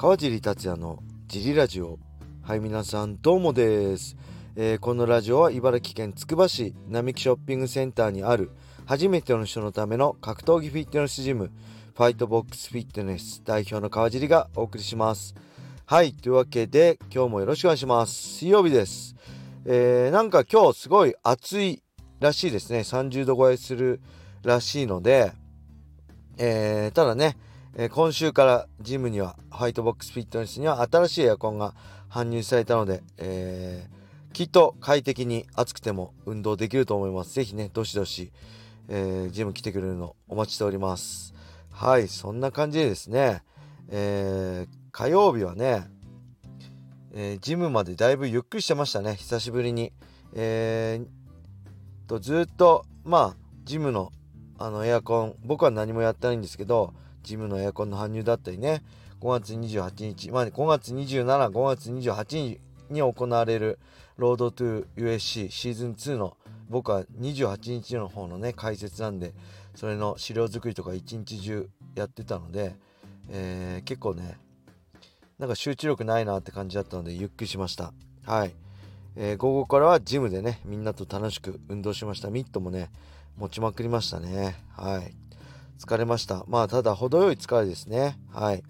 川尻達也のジリラジオ。はい皆さんどうもです、えー、このラジオは茨城県つくば市並木ショッピングセンターにある初めての人のための格闘技フィットネスジムファイトボックスフィットネス代表の川尻がお送りします。はいというわけで今日もよろしくお願いします。水曜日です。えー、なんか今日すごい暑いらしいですね。30度超えするらしいので、えー、ただねえ、今週からジムにはホワイトボックスフィットネスには新しいエアコンが搬入されたので、えー、きっと快適に暑くても運動できると思います。ぜひね、どしどし、えー、ジム来てくれるのお待ちしております。はい、そんな感じでですね、えー、火曜日はね、え、ジムまでだいぶゆっくりしてましたね、久しぶりに。えー、と、ずっと、まあ、ジムのあのエアコン、僕は何もやってないんですけど、ジムのエアコンの搬入だったりね。5月28日。まあ5月275月28日に行われるロードトゥー USC シーズン2の僕は28日の方のね解説なんでそれの資料作りとか一日中やってたので、えー、結構ねなんか集中力ないなって感じだったのでゆっくりしました。はい、えー、午後からはジムでねみんなと楽しく運動しました。ミットもね持ちまくりましたね。はい。疲れました。まあ、ただ、程よい疲れですね。はい。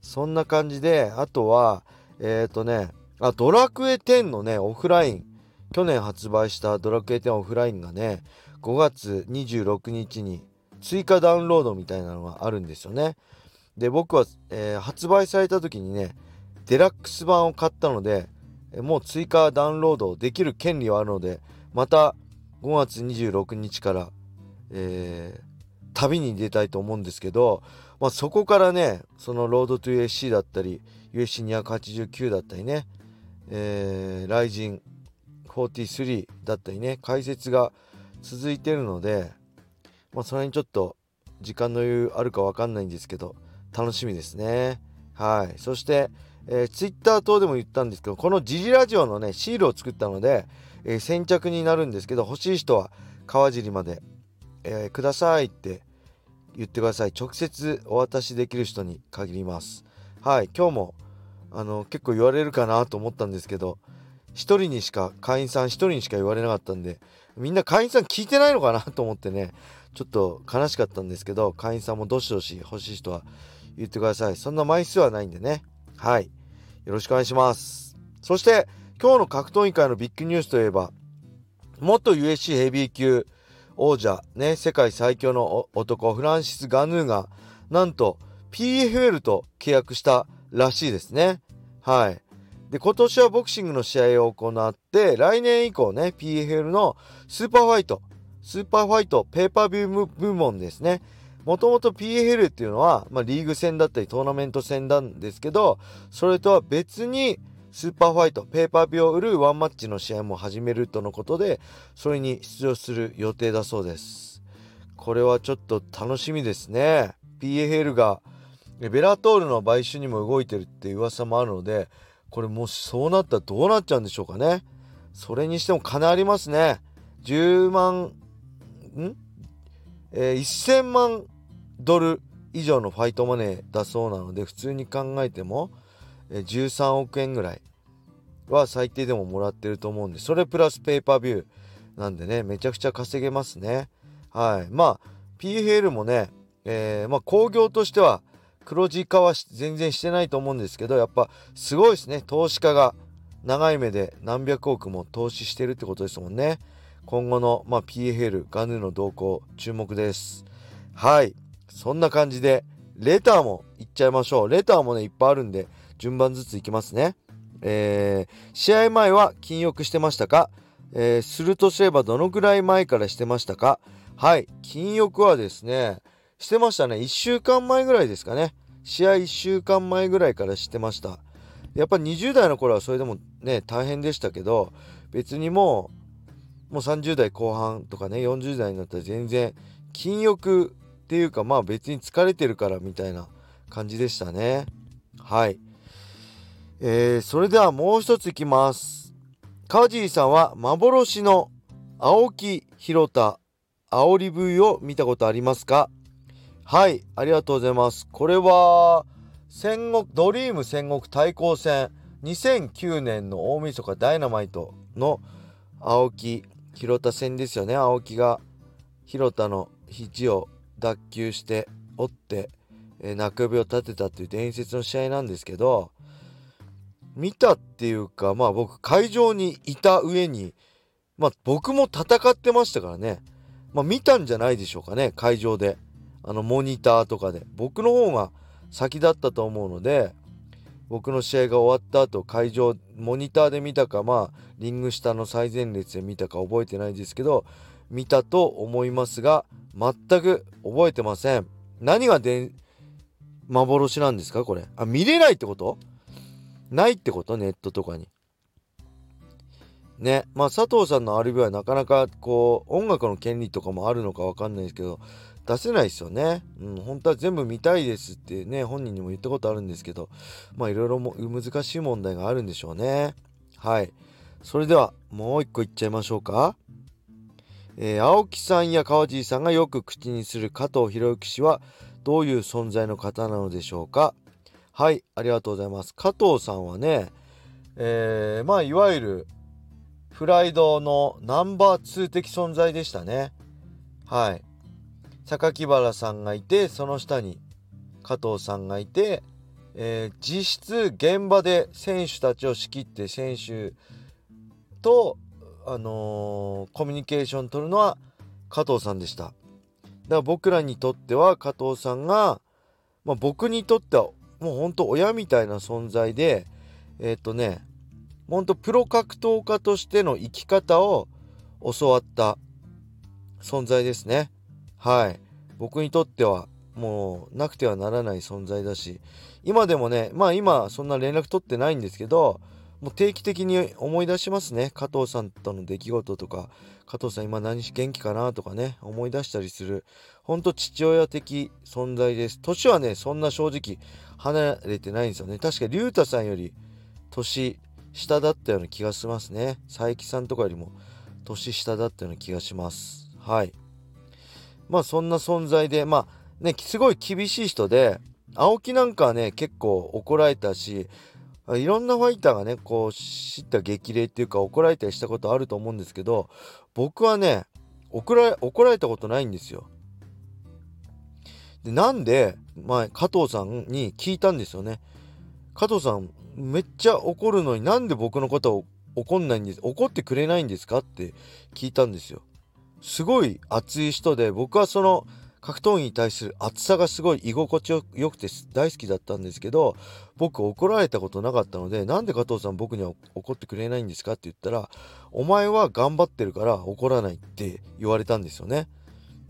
そんな感じで、あとは、えっ、ー、とね、あ、ドラクエ10のね、オフライン、去年発売したドラクエ10オフラインがね、5月26日に追加ダウンロードみたいなのがあるんですよね。で、僕は、えー、発売された時にね、デラックス版を買ったので、もう追加ダウンロードできる権利はあるので、また5月26日から、えー、旅に出たいと思うんですけど、まあ、そこからねそのロードトゥ USC だったり USC289 だったりね、えー、ライジン43だったりね解説が続いてるので、まあ、それにちょっと時間の余裕あるか分かんないんですけど楽しみですね。はい。そして、えー、Twitter 等でも言ったんですけどこのジジラジオのねシールを作ったので、えー、先着になるんですけど欲しい人は川尻までえー、くださいって言ってください。直接お渡しできる人に限ります。はい。今日もあの結構言われるかなと思ったんですけど1人にしか会員さん1人にしか言われなかったんでみんな会員さん聞いてないのかなと思ってねちょっと悲しかったんですけど会員さんもどしどし欲しい人は言ってください。そんな枚数はないんでね。はい。よろしくお願いします。そして今日の格闘技界のビッグニュースといえば元 USC ヘビー級王者、ね、世界最強の男、フランシス・ガヌーが、なんと PFL と契約したらしいですね。はい。で、今年はボクシングの試合を行って、来年以降ね、PFL のスーパーファイト、スーパーファイトペイパービュー部門ですね。もともと PFL っていうのは、まあ、リーグ戦だったりトーナメント戦なんですけど、それとは別にスーパーファイト、ペイパービューを売るワンマッチの試合も始めるとのことで、それに出場する予定だそうです。これはちょっと楽しみですね。PFL がベラトールの買収にも動いてるって噂もあるので、これもしそうなったらどうなっちゃうんでしょうかね。それにしても金ありますね。10万、ん？えー、1000万ドル以上のファイトマネーだそうなので、普通に考えても、13億円ぐらいは最低でももらってると思うんでそれプラスペーパービューなんでねめちゃくちゃ稼げますね。はい。まあ PFL もね、えー、まあ興行としては黒字化は全然してないと思うんですけどやっぱすごいですね。投資家が長い目で何百億も投資してるってことですもんね。今後の、まあ、PFL ガヌーの動向注目です。はい。そんな感じでレターもいっちゃいましょう。レターもねいっぱいあるんで順番ずついきますね。えー、試合前は禁欲してましたか、えー、するとすればどのくらい前からしてましたか？はい、禁欲はですね、してましたね。1週間前ぐらいですかね。試合1週間前ぐらいからしてました。やっぱ20代の頃はそれでもね、大変でしたけど、別にもう、もう30代後半とかね、40代になったら全然、禁欲っていうか、まあ別に疲れてるからみたいな感じでしたね。はい。えー、それではもう一ついきます。川尻さんは幻の青木広田煽り V を見たことありますか？はい、ありがとうございます。これは戦国ドリーム戦国対抗戦2009年の大晦日ダイナマイトの青木広田戦ですよね青木が広田の肘を脱臼して折って、えー、中指を立てたっていう伝説の試合なんですけど見たっていうかまあ僕会場にいた上にまあ僕も戦ってましたからね。まあ見たんじゃないでしょうかね会場で。あのモニターとかで。僕の方が先だったと思うので僕の試合が終わった後会場モニターで見たかまあリング下の最前列で見たか覚えてないですけど見たと思いますが全く覚えてません。何がで幻なんですかこれ。あ見れないってこと？ないってこと？ネットとかにねまあ佐藤さんのアルビはなかなかこう音楽の権利とかもあるのか分かんないですけど出せないですよね。うん、本当は全部見たいですってね、本人にも言ったことあるんですけど、まあいろいろ難しい問題があるんでしょうね。はい。それではもう一個いっちゃいましょうか。えー、青木さんや川尻さんがよく口にする加藤博之氏はどういう存在の方なのでしょうか？はい、ありがとうございます。加藤さんはね、えー、まあいわゆるプライドのナンバー2的存在でしたね。はい。榊原さんがいてその下に加藤さんがいて、えー、実質現場で選手たちを仕切って選手と、あのー、コミュニケーション取るのは加藤さんでした。だから僕らにとっては加藤さんが、まあ、僕にとってはもうほんと親みたいな存在でえっ、とねほんとプロ格闘家としての生き方を教わった存在ですね。はい僕にとってはもうなくてはならない存在だし今でもねまあ今そんな連絡取ってないんですけどもう定期的に思い出しますね。加藤さんとの出来事とか。加藤さん今何し元気かなとかね。思い出したりする。ほんと父親的存在です。年はねそんな正直離れてないんですよね。確か龍太さんより年下だったような気がしますね。佐伯さんとかよりも年下だったような気がします。はい。まあそんな存在で、まあね、すごい厳しい人で、青木なんかはね、結構怒られたし、いろんなファイターがね、こう、知った激励っていうか怒られたりしたことあると思うんですけど、僕はね、怒ら怒られたことないんですよ。で、なんで、ま、加藤さんに聞いたんですよね。加藤さん、めっちゃ怒るのになんで僕のことを怒んないんです、怒ってくれないんですかって聞いたんですよ。すごい熱い人で僕はその格闘技に対する熱さがすごい居心地よくて大好きだったんですけど僕怒られたことなかったのでなんで加藤さん僕には怒ってくれないんですかって言ったらお前は頑張ってるから怒らないって言われたんですよね。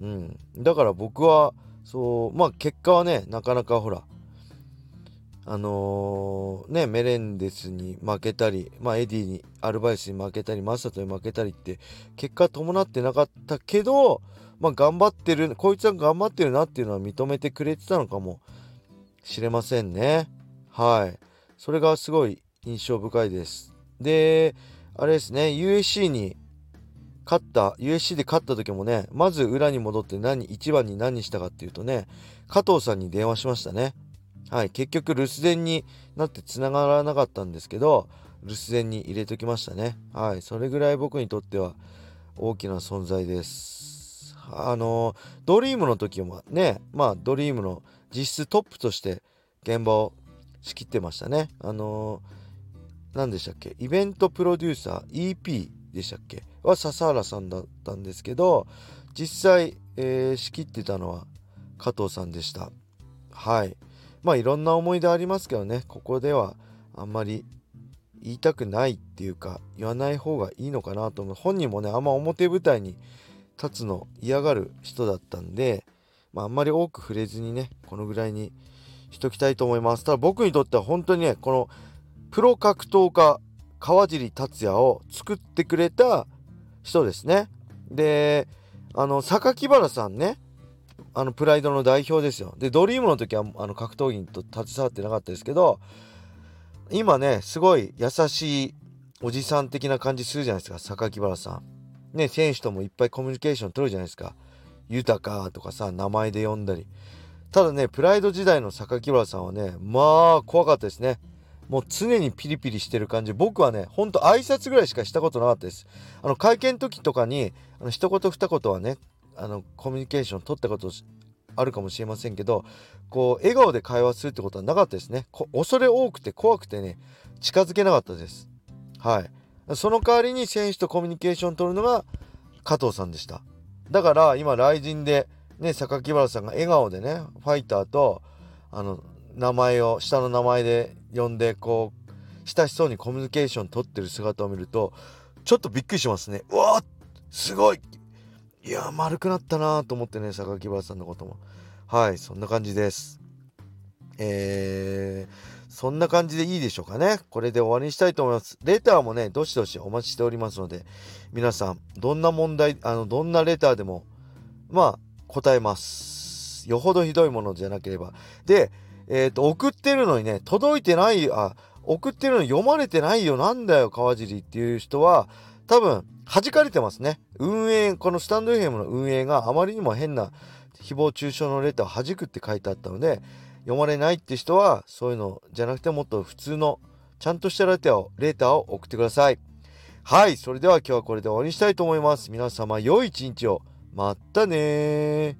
うん、だから僕はそうまあ結果はねなかなかほらあのー、ね、メレンデスに負けたり、まあ、エディに、アルバイスに負けたり、マサトに負けたりって、結果伴ってなかったけど、まあ、頑張ってる、こいつは頑張ってるなっていうのは認めてくれてたのかもしれませんね。はい。それがすごい印象深いです。で、あれですね、USC に勝った、USC で勝った時もね、まず裏に戻って何、一番に何したかっていうとね、加藤さんに電話しましたね。はい、結局留守電になって繋がらなかったんですけど、留守電に入れときましたね。はい、それぐらい僕にとっては大きな存在です。あの、ドリームの時もね、まあドリームの実質トップとして現場を仕切ってましたね。あの、何でしたっけ？イベントプロデューサー EP でしたっけ？は笹原さんだったんですけど、実際、えー、仕切ってたのは加藤さんでした。はい。まあいろんな思い出ありますけどね。ここではあんまり言いたくないっていうか言わない方がいいのかなと思う。本人もねあんま表舞台に立つの嫌がる人だったんで、まあ、あんまり多く触れずにねこのぐらいにしときたいと思います。ただ僕にとっては本当にねこのプロ格闘家川尻達也を作ってくれた人ですね。であの榊原さんねあのプライドの代表ですよ。でドリームの時はあの格闘技と携わってなかったですけど今ねすごい優しいおじさん的な感じするじゃないですか。榊原さん。ね選手ともいっぱいコミュニケーション取るじゃないですか。豊かとかさ名前で呼んだり。ただねプライド時代の榊原さんはねまあ怖かったですね。もう常にピリピリしてる感じ。僕はねほんと挨拶ぐらいしかしたことなかったです。あの会見時とかにあの一言二言はねあのコミュニケーション取ったことあるかもしれませんけどこう笑顔で会話するってことはなかったですね。恐れ多くて怖くてね近づけなかったです。はい。その代わりに選手とコミュニケーション取るのが加藤さんでした。だから今雷神でね榊原さんが笑顔でねファイターとあの名前を下の名前で呼んでこう親しそうにコミュニケーション取ってる姿を見るとちょっとびっくりしますね。うわすごいいや丸くなったなと思ってね榊原さんのことも。はいそんな感じです。えー、そんな感じでいいでしょうかね。これで終わりにしたいと思います。レターもねどしどしお待ちしておりますので皆さんどんな問題あのどんなレターでもまあ答えます。よほどひどいものじゃなければ。でえっ、ー、と送ってるのにね届いてないあ送ってるの読まれてないよなんだよ川尻っていう人は多分弾かれてますね。運営、このスタンド FM の運営があまりにも変な誹謗中傷のレターを弾くって書いてあったので、読まれないって人はそういうのじゃなくてもっと普通のちゃんとしたレターをレーターを送ってください。はい、それでは今日はこれで終わりにしたいと思います。皆様良い一日を。またね